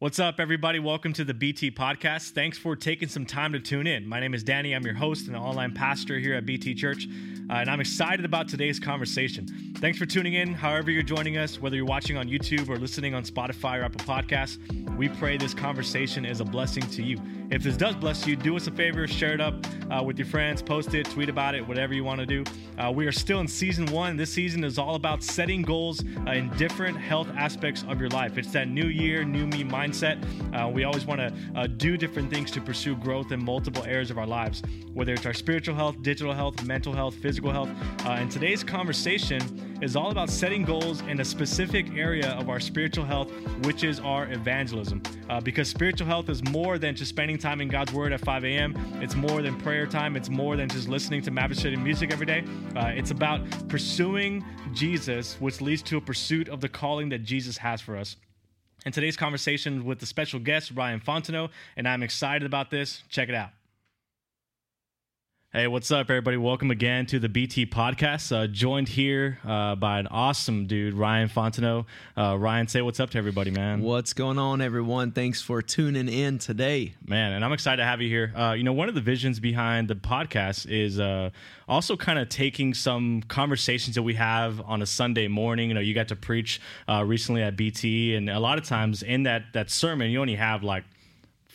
What's up, everybody? Welcome to the BT Podcast. Thanks for taking some time to tune in. My name is Danny. I'm your host and online pastor here at BT Church, uh, and I'm excited about today's conversation. Thanks for tuning in, however, you're joining us, whether you're watching on YouTube or listening on Spotify or Apple Podcasts. We pray this conversation is a blessing to you. If this does bless you, do us a favor, share it up uh, with your friends, post it, tweet about it, whatever you want to do. Uh, we are still in season one. This season is all about setting goals uh, in different health aspects of your life. It's that new year, new me mindset. Uh, we always want to uh, do different things to pursue growth in multiple areas of our lives, whether it's our spiritual health, digital health, mental health, physical health. Uh, and today's conversation is all about setting goals in a specific area of our spiritual health, which is our evangelism. Uh, because spiritual health is more than just spending time in God's Word at 5 a.m., it's more than prayer time, it's more than just listening to Maverick City music every day. Uh, it's about pursuing Jesus, which leads to a pursuit of the calling that Jesus has for us. And today's conversation with the special guest, Ryan Fontenot, and I'm excited about this. Check it out. Hey, what's up, everybody? Welcome again to the BT podcast. Uh, joined here uh, by an awesome dude, Ryan Fontenot. Uh, Ryan, say what's up to everybody, man. What's going on, everyone? Thanks for tuning in today. Man, and I'm excited to have you here. Uh, you know, one of the visions behind the podcast is uh, also kind of taking some conversations that we have on a Sunday morning. You know, you got to preach uh, recently at BT, and a lot of times in that, that sermon, you only have like –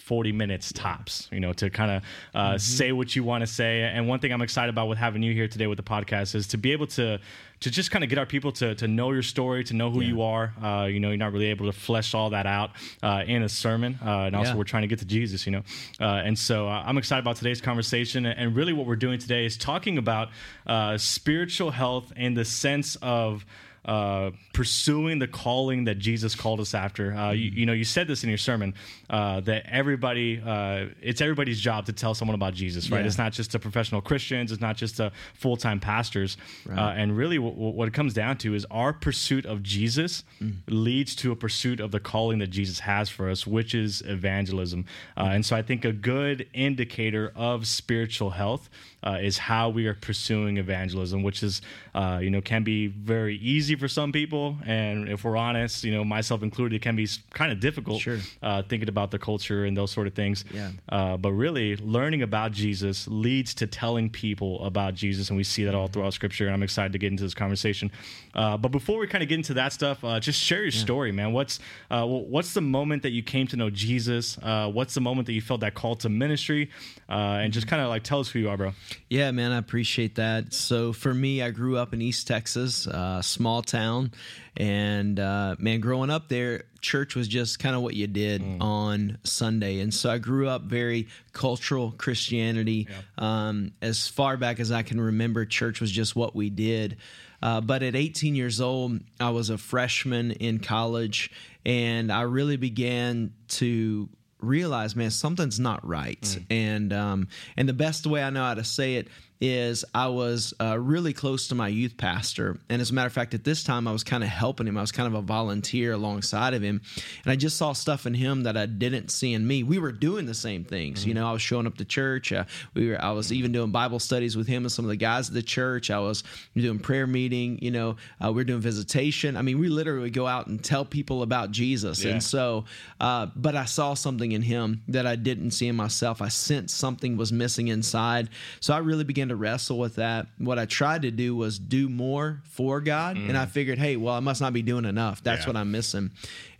40 minutes tops, you know, to kind of uh, mm-hmm. say what you want to say. And one thing I'm excited about with having you here today with the podcast is to be able to to just kind of get our people to, to know your story, to know who yeah. you are. Uh, you know, you're not really able to flesh all that out uh, in a sermon. Uh, and also, yeah. we're trying to get to Jesus, you know. Uh, and so uh, I'm excited about today's conversation. And really, what we're doing today is talking about uh, spiritual health in the sense of uh, pursuing the calling that Jesus called us after. Uh, you, you, know, you said this in your sermon uh, that everybody, uh, it's everybody's job to tell someone about Jesus, right? Yeah. It's not just the professional Christians, it's not just the full time pastors. Right. Uh, and really, w- w- what it comes down to is our pursuit of Jesus mm. leads to a pursuit of the calling that Jesus has for us, which is evangelism. Mm. and so I think a good indicator of spiritual health uh, is how we are pursuing evangelism, which is, uh, you know, can be very easy for some people. And if we're honest, you know, myself included, it can be kind of difficult sure. uh, thinking about the culture and those sort of things. Yeah. Uh, but really, learning about Jesus leads to telling people about Jesus. And we see that all throughout Scripture. And I'm excited to get into this conversation. Uh, but before we kind of get into that stuff, uh, just share your yeah. story, man. What's what's the moment that you came to know Jesus? what's the moment that you felt that call to ministry? and just kind of like tell us who you are, bro. Yeah, man, I appreciate that. So for me, I grew up in East Texas, uh, small town, and uh, man, growing up there, church was just kind of what you did mm. on Sunday, and so I grew up very cultural Christianity. Yeah. Um, as far back as I can remember, church was just what we did. Uh, but at 18 years old, I was a freshman in college, and I really began to realize, man, something's not right. Mm. And um, and the best way I know how to say it is I was uh, really close to my youth pastor. And as a matter of fact, at this time, I was kind of helping him. I was kind of a volunteer alongside of him. And I just saw stuff in him that I didn't see in me. We were doing the same things. Mm-hmm. You know, I was showing up to church. Uh, we were, I was even doing Bible studies with him and some of the guys at the church. I was doing prayer meeting. You know, uh, we are doing visitation. I mean, we literally go out and tell people about Jesus. Yeah. And so, uh, but I saw something in him that I didn't see in myself. I sensed something was missing inside. So I really began to to wrestle with that. What I tried to do was do more for God, mm. and I figured, hey, well, I must not be doing enough. That's yeah. what I'm missing.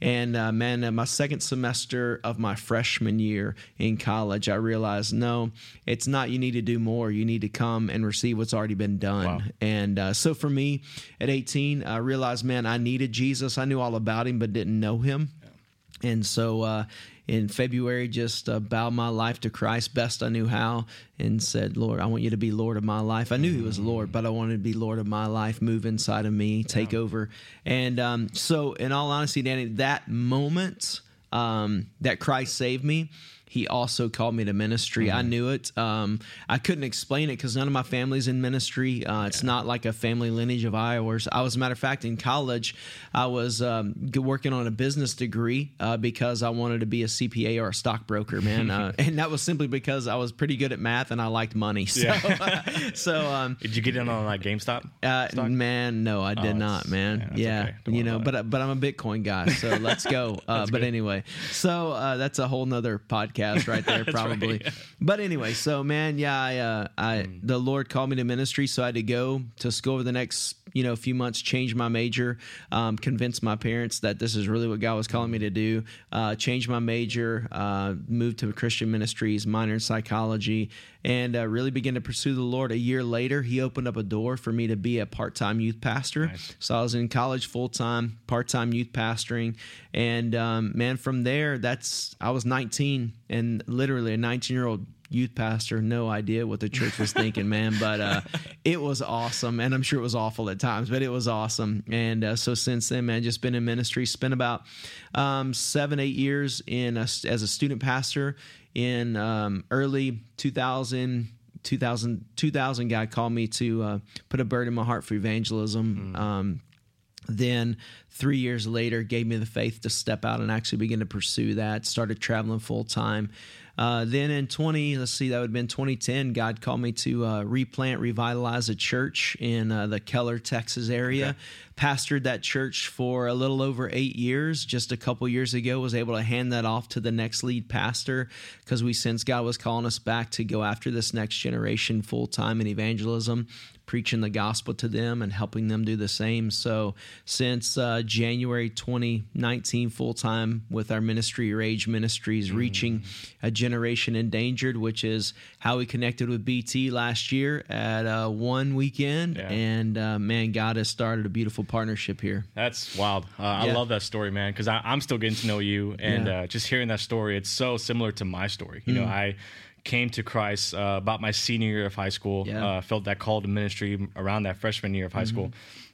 And uh, man, uh, my second semester of my freshman year in college, I realized, no, it's not. You need to do more. You need to come and receive what's already been done. Wow. And uh, so for me, at 18, I realized, man, I needed Jesus. I knew all about him, but didn't know him. And so uh, in February, just uh, bowed my life to Christ best I knew how and said, Lord, I want you to be Lord of my life. I knew He was Lord, but I wanted to be Lord of my life, move inside of me, take yeah. over. And um, so, in all honesty, Danny, that moment um, that Christ saved me, he also called me to ministry. I knew it. Um, I couldn't explain it because none of my family's in ministry. Uh, it's not like a family lineage of ours. I was, a matter of fact, in college, I was um, working on a business degree uh, because I wanted to be a CPA or a stockbroker, man. Uh, and that was simply because I was pretty good at math and I liked money. So, so um, Did you get in on like GameStop? uh, man, no, I did Oh, not, man. yeah, Yeah, okay. You know, but but I'm a Bitcoin guy, so let's go. Uh, but anyway, so uh, that's a whole nother podcast right there, probably. right. But anyway, so man, yeah, I, uh, I Mm. the Lord called me to ministry, so I had to go to school over the next you know a few months, change my major, um, convince my parents that this is really what God was calling me to do, uh, change my major, uh, move to Christian ministries, minor in psychology, and uh, really begin to pursue the Lord. A year later, He opened up a door for me to be a part time youth pastor. Nice. So I was in college full time, part time youth pastoring, and um, man, from there, that's I was 19 and literally a 19 year old youth pastor, no idea what the church was thinking, man. But uh, it was awesome, and I'm sure it was awful at times, but it was awesome. And uh, so since then, man, just been in ministry, spent about um, seven, eight years in a, as a student pastor in um, early 2000. 2000, 2000 God called me to uh, put a bird in my heart for evangelism. Um, then three years later gave me the faith to step out and actually begin to pursue that started traveling full time uh, then in 20 let's see that would have been 2010 god called me to uh, replant revitalize a church in uh, the keller texas area. Pastored that church for a little over eight years. Just a couple years ago was able to hand that off to the next lead pastor because we sensed god was calling us back to go after this next generation full time in evangelism preaching the gospel to them and helping them do the same. So, since uh, January 2019, full time with our ministry, Rage Ministries, reaching a generation endangered, which is how we connected with BT last year at uh, one weekend. Yeah. And uh, man, God has started a beautiful partnership here. That's wild. Uh, I love that story, man, because I'm still getting to know you, and Yeah. Mm. uh, just hearing that story, it's so similar to my story. You know, I came to Christ uh, about my senior year of high school. Yeah. Mm-hmm. Uh, felt that call to ministry around that freshman year of high school.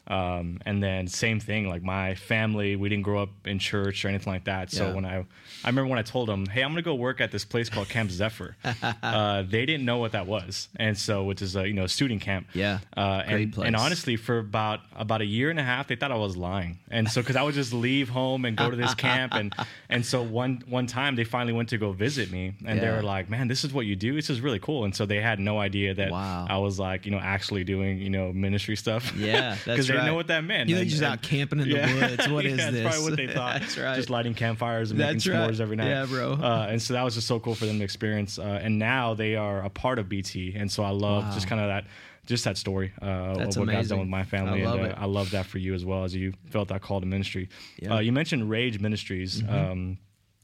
Um, and then same thing, like my family, we didn't grow up in church or anything like that. So Yeah. when I, I remember when I told them, "Hey, I'm gonna go work at this place called Camp Zephyr," uh, they didn't know what that was, and so which is a you know student camp. Yeah. uh, Great and, place. and honestly, for about about a year and a half, they thought I was lying, and so because I would just leave home and go to this camp, and and so one one time they finally went to go visit me, and they were like, "Man, this is what you do. It's just really cool." And so they had no idea that Wow. I was like, you know, actually doing you know ministry stuff. Yeah, that's because they know what that meant. You know, just out camping in the woods. What is yeah, this? That's probably what they thought. That's right. Just lighting campfires and That's making s'mores every night. Yeah, bro. Uh, and so that was just so cool for them to experience. Uh, and now they are a part of BT, and so I love Wow. just kind of that. Just that story uh, That's of what God's done with my family, I love and uh. I love that for you as well as you felt that call to ministry. Yeah. Mm-hmm. Uh, you mentioned Rage Ministries. Um,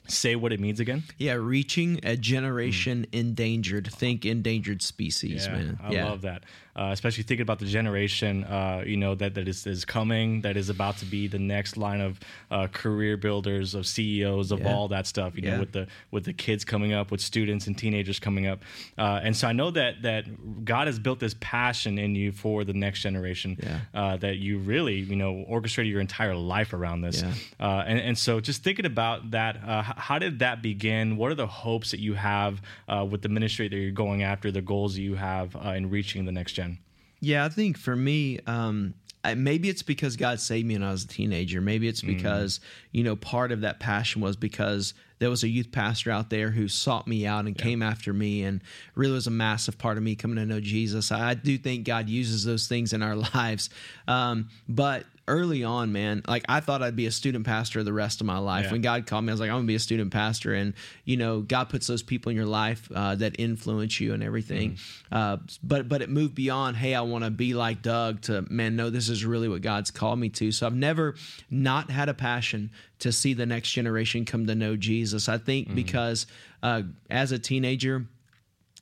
say what it means again. Yeah, reaching a generation endangered. Think endangered species, man. I yeah. love that. Uh, especially thinking about the generation, uh, you know, that, that is, is coming, that is about to be the next line of uh, career builders, of CEOs, of Yeah. all that stuff. You know, with the with the kids coming up, with students and teenagers coming up, uh, and so I know that that God has built this passion in you for the next generation. Yeah. Uh, that you really, you know, orchestrated your entire life around this. Yeah. Uh, and, and so just thinking about that, uh, how did that begin? What are the hopes that you have uh, with the ministry that you're going after, the goals that you have uh, in reaching the next gen? Yeah, I think for me, um, maybe it's because God saved me when I was a teenager. Maybe it's because you know part of that passion was because there was a youth pastor out there who sought me out and came after me, and really was a massive part of me coming to know Jesus. I, I do think God uses those things in our lives, um, but early on, man, like I thought I'd be a student pastor the rest of my life. Yeah. When God called me, I was like, I'm gonna be a student pastor, and you know, God puts those people in your life uh, that influence you and everything. Uh, but but it moved beyond, hey, I want to be like Doug. To man, no, this is really what God's called me to. So I've never not had a passion to see the next generation come to know Jesus. I think because uh, as a teenager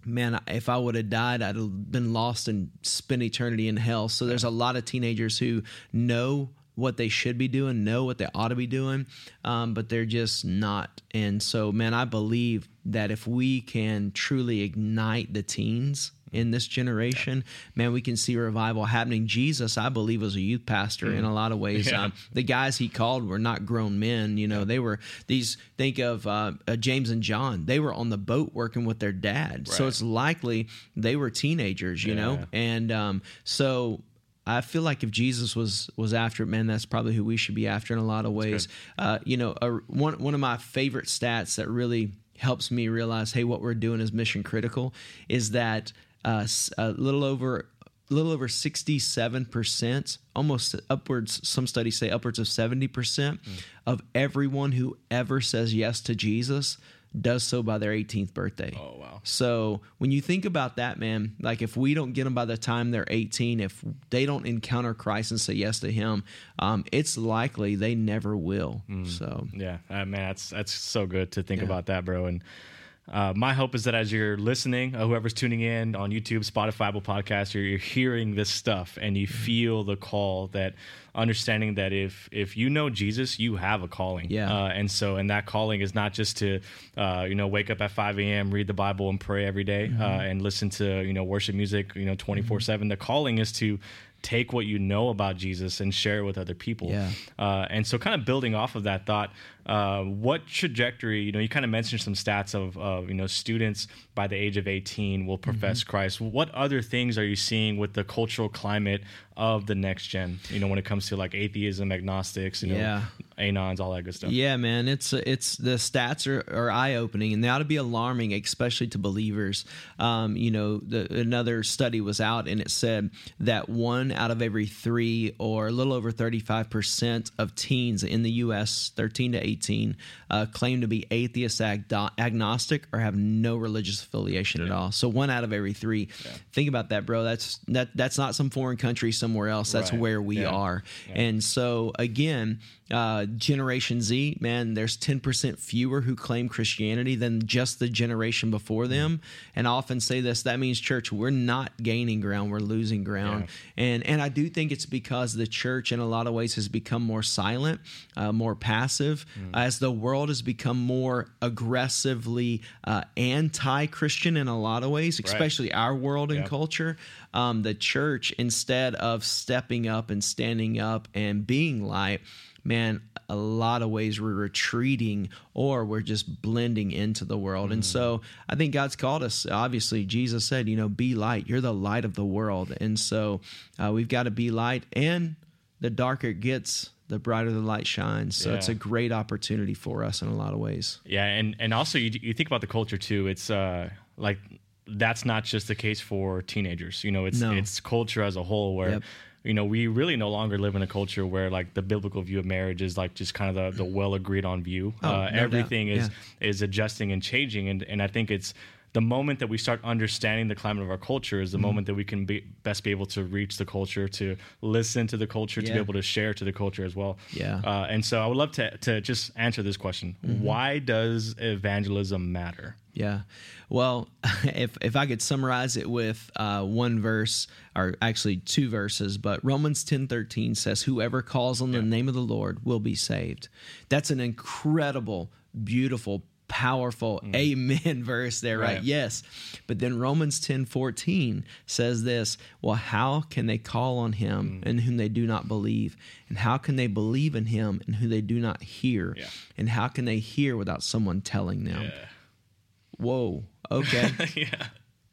man, if I would have died, I'd have been lost and spent eternity in hell. So there's a lot of teenagers who know what they should be doing, know what they ought to be doing, um, but they're just not. And so, man, I believe that if we can truly ignite the teens in this generation, man, we can see revival happening. Jesus, I believe, was a youth pastor in a lot of ways. Yeah. Um, the guys he called were not grown men. You know, they were these. Think of uh, uh, James and John. They were on the boat working with their dad, so it's likely they were teenagers. You know, and um, so. I feel like if Jesus was was after it, man, that's probably who we should be after in a lot of ways. Uh, you know, a, one one of my favorite stats that really helps me realize, hey, what we're doing is mission critical, is that uh, a little over a little over 67%, almost upwards, some studies say upwards of 70% of everyone who ever says yes to Jesus does so by their 18th birthday. Oh, wow. So when you think about that, man, like if we don't get them by the time they're 18, if they don't encounter Christ and say yes to Him, um, it's likely they never will. So Yeah, uh, man, that's that's so good to think Yeah. about that, bro. And uh, my hope is that as you're listening, uh, whoever's tuning in on YouTube, Spotify, Apple Podcasts, you're, you're hearing this stuff and you feel the call that understanding that if if you know Jesus, you have a calling. Yeah. Uh, and so, and that calling is not just to, uh, you know, wake up at 5 a.m., read the Bible, and pray every day, Mm-hmm. uh, and listen to you know worship music, you know, 24 seven. The calling is to take what you know about Jesus and share it with other people. Yeah. Uh, and so, kind of building off of that thought, uh, what trajectory? You know, you kind of mentioned some stats of, of you know students by the age of eighteen will profess Mm-hmm. Christ. What other things are you seeing with the cultural climate of the next gen? You know, when it comes to like atheism, agnostics, you know, Yeah. anons, all that good stuff. Yeah, man, it's it's the stats are, are eye opening and they ought to be alarming, especially to believers. Um, you know, the, another study was out and it said that one out of every three, or a little over thirty five percent of teens in the U.S. thirteen to eighteen uh, claim to be atheist, agno- agnostic, or have no religious affiliation at all. So one out of every three. Think about that, bro. That's that that's not some foreign country somewhere else. That's Right. where we Yeah. are. And so again, uh, Generation Z, man, there's 10% fewer who claim Christianity than just the generation before them. And I often say this, that means church, we're not gaining ground, we're losing ground. And and I do think it's because the church in a lot of ways has become more silent, uh, more passive, as the world has become more aggressively uh, anti-Christian in a lot of ways, especially our world and Yeah. culture. Um, the church, instead of stepping up and standing up and being light, man, a lot of ways we're retreating or we're just blending into the world. And so I think God's called us. Obviously, Jesus said, you know, be light. You're the light of the world. And so uh, we've got to be light. And the darker it gets, the brighter the light shines. So it's a great opportunity for us in a lot of ways. Yeah, and and also you, you think about the culture too. It's uh like that's not just the case for teenagers. You know, it's No. it's culture as a whole where. Yep. You know, we really no longer live in a culture where like the biblical view of marriage is like just kind of the, the well agreed on view. Oh, uh, no doubt. everything is Yeah. is adjusting and changing, and and I think it's the moment that we start understanding the climate of our culture is the Mm-hmm. moment that we can be best be able to reach the culture, to listen to the culture, to be able to share to the culture as well. Yeah. Uh, and so I would love to to just answer this question: Mm-hmm. Why does evangelism matter? Yeah. Well, if if I could summarize it with uh, one verse, or actually two verses, but Romans ten thirteen says, "Whoever calls on the name of the Lord will be saved." That's an incredible, beautiful, powerful mm. amen verse there, right? Right. Yes. But then Romans ten fourteen says this: Well, how can they call on Him mm. in whom they do not believe, and how can they believe in Him in who they do not hear, Yeah. and how can they hear without someone telling them? whoa okay yeah.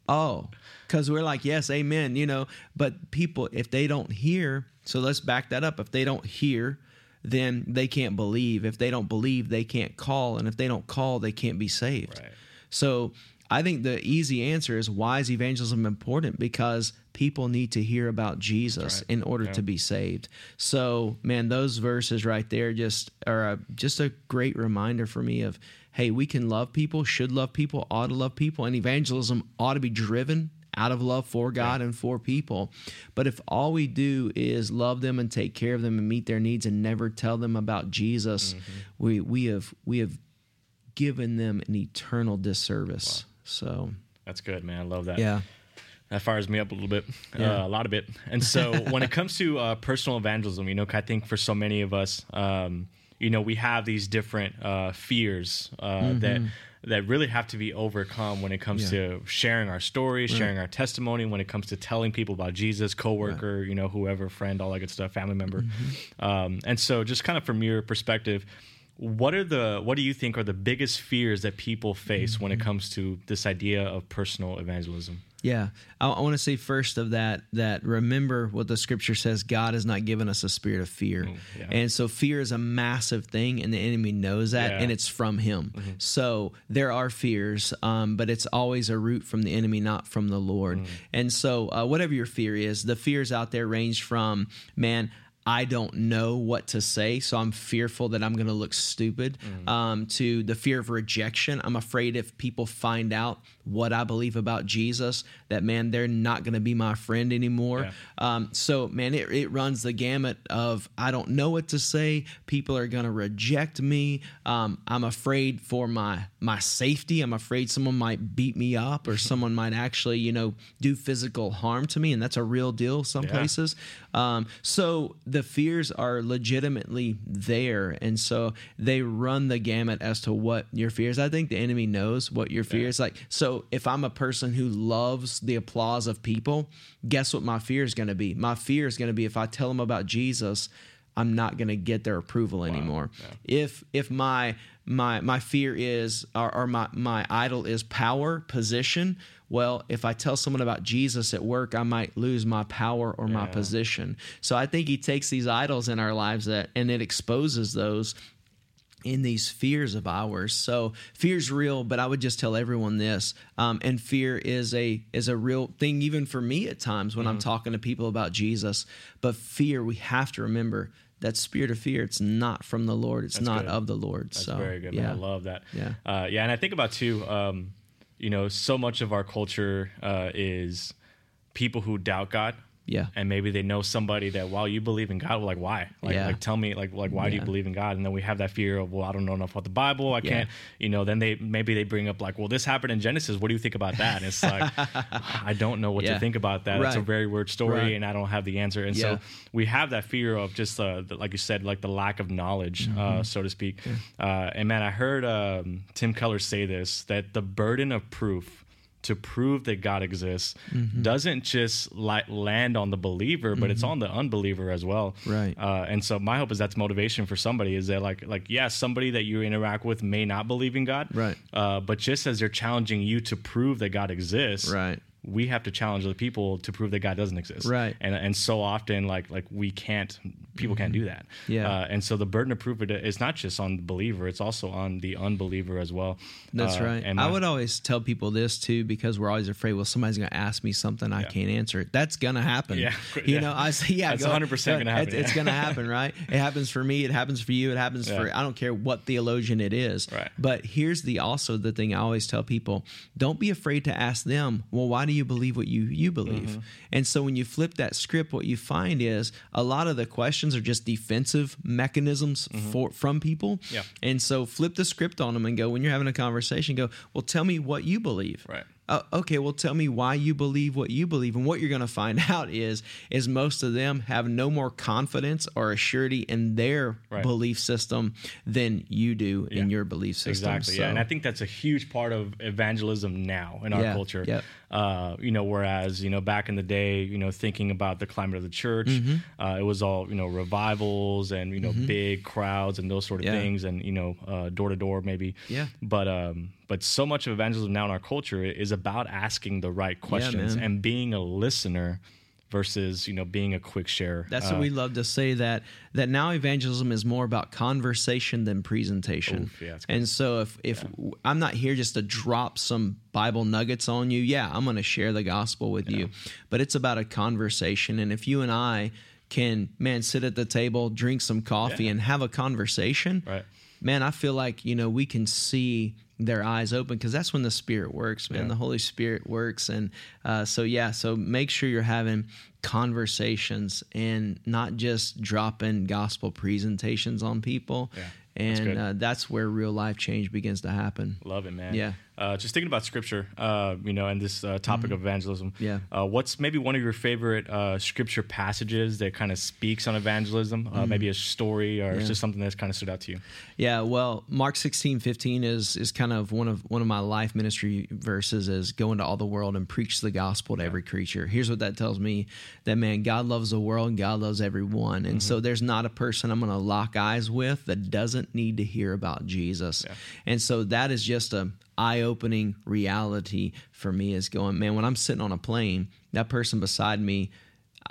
oh because we're like yes amen you know but people if they don't hear so let's back that up if they don't hear then they can't believe if they don't believe they can't call and if they don't call they can't be saved Right. so i think the easy answer is why is evangelism important because people need to hear about jesus right. in order Yeah. to be saved so man those verses right there just are a, just a great reminder for me of hey we can love people should love people ought to love people and evangelism ought to be driven out of love for god and for people but if all we do is love them and take care of them and meet their needs and never tell them about jesus we we have we have given them an eternal disservice so That's good, man. I love that. yeah That fires me up a little bit, Yeah. uh, a lot of it. And so when it comes to uh, personal evangelism, you know, I think for so many of us, um, you know we have these different uh, fears uh, mm-hmm. that that really have to be overcome when it comes yeah. to sharing our stories, right. sharing our testimony, when it comes to telling people about Jesus, coworker, right. you know, whoever, friend, all that good stuff, family member. Mm-hmm. Um, and so, just kind of from your perspective, what are the what do you think are the biggest fears that people face when it mm-hmm. comes to this idea of personal evangelism? Yeah, I, I want to say first of that that remember what the scripture says: God has not given us a spirit of fear, mm, yeah. and so fear is a massive thing, and the enemy knows that, yeah. and it's from him. Mm-hmm. So there are fears, um, but it's always a root from the enemy, not from the Lord. Mm. And so, uh, whatever your fear is, the fears out there range from man. I don't know what to say, so I'm fearful that I'm going to look stupid. Mm. Um, to the fear of rejection, I'm afraid if people find out what I believe about Jesus, that man, they're not going to be my friend anymore. Yeah. Um, so, man, it, it runs the gamut of I don't know what to say. People are going to reject me. Um, I'm afraid for my my safety. I'm afraid someone might beat me up or someone might actually, you know, do physical harm to me, and that's a real deal some yeah. places. Um, so the fears are legitimately there, and so they run the gamut as to what your fears. I think the enemy knows what your fears yeah. like. So if I'm a person who loves the applause of people, guess what my fear is going to be? My fear is going to be if I tell them about Jesus, I'm not going to get their approval wow. anymore. Yeah. If if my my my fear is or, or, my my idol is power position well if i tell someone about jesus at work i might lose my power or yeah. my position so i think he takes these idols in our lives that and it exposes those in these fears of ours so fear's real but i would just tell everyone this um, and fear is a is a real thing even for me at times when mm-hmm. i'm talking to people about jesus but fear we have to remember that spirit of fear it's not from the lord it's That's not good. of the lord That's so very good yeah. Man. i love that yeah uh, yeah and i think about too um, you know so much of our culture uh, is people who doubt god yeah. And maybe they know somebody that while you believe in God, well, like why? Like, yeah. like tell me, like, like why yeah. do you believe in God? And then we have that fear of, well, I don't know enough about the Bible. I yeah. can't, you know. Then they maybe they bring up like, well, this happened in Genesis. What do you think about that? And it's like, I don't know what to think about that. Right. It's a very weird story, right. and I don't have the answer. And so we have that fear of just, uh, the, like you said, like the lack of knowledge, uh, mm-hmm. uh, so to speak. Uh, and man, I heard um, Tim Keller say this that the burden of proof to prove that God exists mm-hmm. doesn't just li- land on the believer, but mm-hmm. it's on the unbeliever as well. Right. Uh, and so my hope is that's motivation for somebody is that like like yeah, somebody that you interact with may not believe in God. Right. Uh, but just as they're challenging you to prove that God exists. Right we have to challenge the people to prove that God doesn't exist. Right. And and so often like like we can't people can't do that. Yeah. Uh, and so the burden of proof is not just on the believer; it's also on the unbeliever as well. That's uh, right. And my, I would always tell people this too because we're always afraid. Well, somebody's going to ask me something I yeah. can't answer. It. That's going to happen. Yeah. You yeah. know, I say yeah. That's one hundred percent going to happen. It's, it's going to happen, right? It happens for me. It happens for you. It happens yeah. for I don't care what theologian it is. Right. But here's the also the thing I always tell people: don't be afraid to ask them. Well, why do you believe what you you believe. Mm-hmm. And so when you flip that script, what you find is a lot of the questions are just defensive mechanisms mm-hmm. for from people. Yeah. And so flip the script on them and go when you're having a conversation, go, well, tell me what you believe. Right uh, okay, well, tell me why you believe what you believe. And what you're going to find out is, is most of them have no more confidence or assurity in their right. belief system than you do yeah. in your belief system. Exactly. So, yeah, and I think that's a huge part of evangelism now in our yeah, culture. Yeah. Uh, you know, whereas you know back in the day, you know, thinking about the climate of the church, mm-hmm. uh, it was all you know revivals and you know mm-hmm. big crowds and those sort of yeah. things, and you know door to door maybe. Yeah. But um, but so much of evangelism now in our culture is about asking the right questions yeah, and being a listener versus you know being a quick share. That's uh, what we love to say that that now evangelism is more about conversation than presentation. Oof, yeah, and so if if yeah. I'm not here just to drop some Bible nuggets on you, yeah, I'm going to share the gospel with yeah. you. But it's about a conversation, and if you and I can man sit at the table, drink some coffee, and have a conversation. Right. Man, I feel like you know we can see their eyes open because that's when the spirit works man yeah. the holy spirit works and uh, so yeah so make sure you're having conversations and not just dropping gospel presentations on people yeah. and good. uh, that's where real life change begins to happen. Love it, man. Yeah. Uh, just thinking about scripture, uh, you know, and this uh, topic of evangelism. Mm-hmm. Yeah. Uh, what's maybe one of your favorite uh, scripture passages that kind of speaks on evangelism? Uh, maybe a story or Mm-hmm. Yeah. just something that's kind of stood out to you. Yeah, well, Mark sixteen fifteen is is kind of one of one of my life ministry verses is go into all the world and preach the gospel to every creature. Here's what that tells me that man, God loves the world and God loves everyone. And so there's not a person I'm gonna lock eyes with that doesn't need to hear about Jesus. Yeah. And so that is just a eye-opening reality for me is going, man, when I'm sitting on a plane, that person beside me,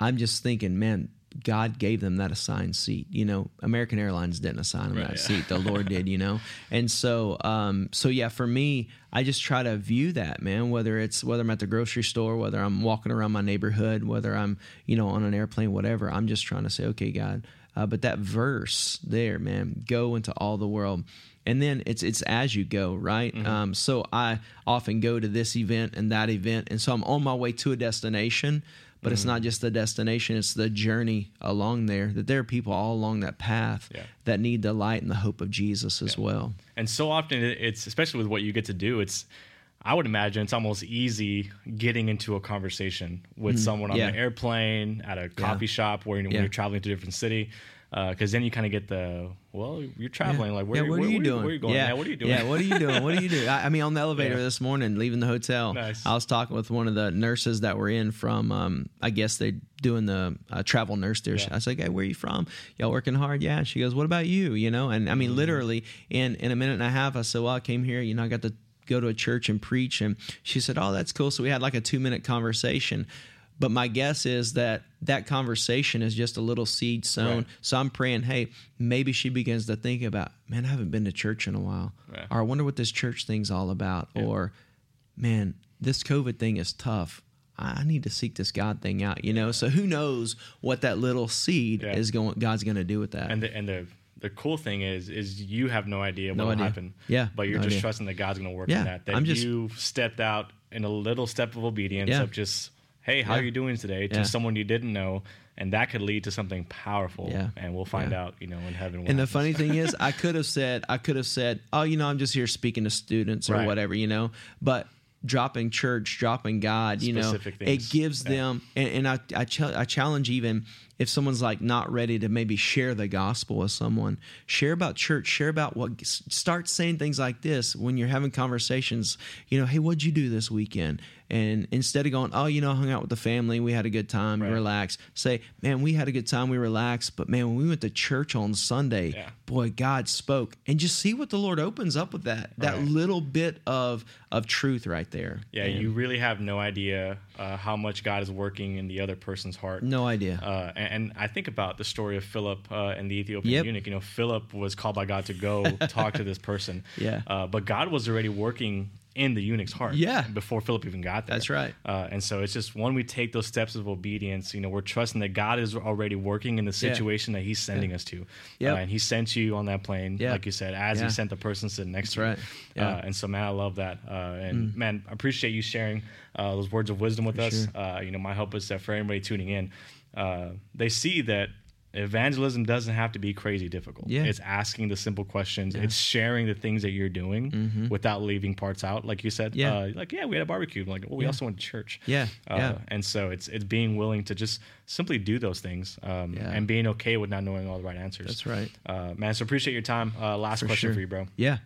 I'm just thinking, man, God gave them that assigned seat. You know, American Airlines didn't assign them Right, that yeah. seat. The Lord did, you know? And so, um, so yeah, for me, I just try to view that, man, whether it's, whether I'm at the grocery store, whether I'm walking around my neighborhood, whether I'm, you know, on an airplane, whatever, I'm just trying to say, okay, God, uh, but that verse there, man, go into all the world. And then it's it's as you go, right? Um, so I often go to this event and that event, and so I'm on my way to a destination, but it's not just the destination; it's the journey along there. That there are people all along that path Yeah. that need the light and the hope of Jesus as well. And so often it's, especially with what you get to do, it's, I would imagine it's almost easy getting into a conversation with someone on Mm, yeah. an airplane, at a coffee shop, where, when Yeah. you're traveling to a different city. Because then you kind of get the, well, you're traveling. Like, where, yeah, what where- are you where- doing? Where are you going? Yeah, Yeah, what are you doing? Yeah, what are you doing? What are you doing? I, I mean, on the elevator Yeah. this morning, leaving the hotel, Nice. I was talking with one of the nurses that were in from, um, I guess they're doing the uh, travel nurse there. Yeah. I was like, "Hey, where are you from? Y'all working hard?" Yeah. She goes, "What about you?" You know, and I Mm-hmm. mean, literally in in a minute and a half, I said, "Well, I came here. You know, I got to go to a church and preach," and she said, "Oh, that's cool." So we had like a two minute conversation. But my guess is that that conversation is just a little seed sown. Right. So I'm praying, hey, maybe she begins to think about, man, I haven't been to church in a while. Right. Or I wonder what this church thing's all about. Yeah. Or, man, this COVID thing is tough. I need to seek this God thing out, you know? So who knows what that little seed Yeah. is going, God's going to do with that. And the and the the cool thing is is you have no idea No what will happen. Yeah, But you're no just idea. trusting that God's going to work Yeah, in that. That I'm just- you stepped out in a little step of obedience Yeah. of just, hey, how Yeah. are you doing today? To someone you didn't know, and that could lead to something powerful. Yeah. And we'll find out, you know, in heaven. And the funny thing is, I could have said, I could have said, oh, you know, I'm just here speaking to students or Right. whatever, you know, but dropping church, dropping God, you know, Specific it gives them, and, and I, I, ch- I challenge even if someone's like not ready to maybe share the gospel with someone, share about church, share about what, start saying things like this when you're having conversations, you know, hey, what'd you do this weekend? And instead of going, oh, you know, I hung out with the family, we had a good time, Right. relax, say, man, we had a good time, we relaxed, but man, when we went to church on Sunday, Yeah. boy, God spoke. And just see what the Lord opens up with that, that Right. little bit of of truth right there. Yeah, And you really have no idea uh, how much God is working in the other person's heart. no idea. Uh, and, and I think about the story of Philip uh, and the Ethiopian Yep. eunuch. You know, Philip was called by God to go talk to this person. Yeah. Uh, but God was already working in the eunuch's heart. Yeah. Before Philip even got there. That's right. Uh, and so it's just when we take those steps of obedience, you know, we're trusting that God is already working in the Yeah. situation that He's sending us to. Yep. Uh, and He sent you on that plane, Yeah. like you said, as Yeah. He sent the person sitting next That's to you. right. Yeah. Mm. Uh, and so, man, I love that. Uh, and man, I appreciate you sharing uh, those words of wisdom with us. sure. Uh, you know, my hope is that for anybody tuning in, uh, they see that evangelism doesn't have to be crazy difficult. Yeah. It's asking the simple questions. It's sharing the things that you're doing without leaving parts out, like you said. Mm-hmm. Yeah. Uh, like, yeah, we had a barbecue. Like, well, we Yeah. also went to church. Yeah, Uh, yeah. And so it's it's being willing to just simply do those things um, Yeah. and being okay with not knowing all the right answers. That's right. Uh, man, so appreciate your time. Uh, last For question sure. for you, bro. yeah.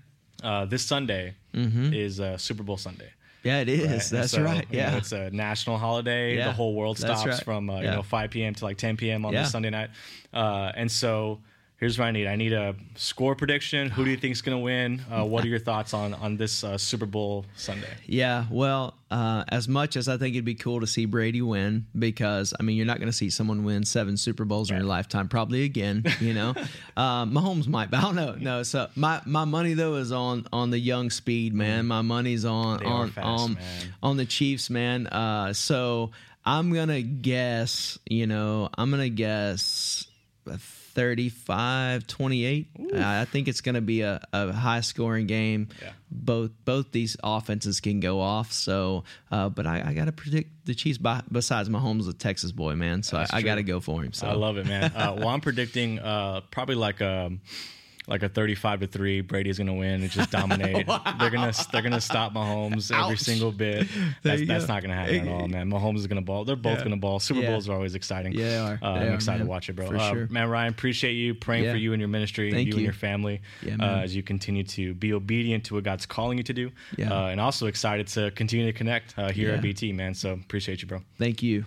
Uh, this Sunday Mm-hmm. is uh, Super Bowl Sunday. Yeah, it is. right? That's so, right. you know, Yeah. it's a national holiday. Yeah, The whole world stops right. from uh, you know 5 p.m. to like 10 p.m. on Yeah. this Sunday night. Uh, and so here's what I need. I need a score prediction. Who do you think is going to win? Uh, what are your thoughts on on this uh, Super Bowl Sunday? Yeah, well, uh, as much as I think it'd be cool to see Brady win, because I mean, you're not going to see someone win seven Super Bowls in your lifetime, probably again. You know, uh, Mahomes might, but I don't know. No, so my my money though is on on the young speed man. My money's on. They on fast, on, man. on the Chiefs, man. Uh, so I'm gonna guess. You know, I'm gonna guess. 35 28 i think it's going to be a, a high scoring game. Yeah. both both these offenses can go off so uh, but i, I got to predict the chiefs by, besides mahomes a texas boy man so i, That's I got to go for him so. I love it, man. Uh, well, I'm predicting uh, probably like a like a 35 to 3 Brady's going to win and just dominate. wow. They're going to they're going to stop Mahomes every single bit. That's, that's not going to happen at all, man. Mahomes is going to ball. They're both yeah. going to ball. Super yeah. Bowls are always exciting. Yeah, they are. Uh, I'm are, excited man. to watch it, bro. Uh, sure. Man, Ryan, appreciate you praying for you and your ministry, Thank you, you and your family uh, as you continue to be obedient to what God's calling you to do. Yeah. Uh, and also excited to continue to connect uh, here at BT, man. So appreciate you, bro. Thank you.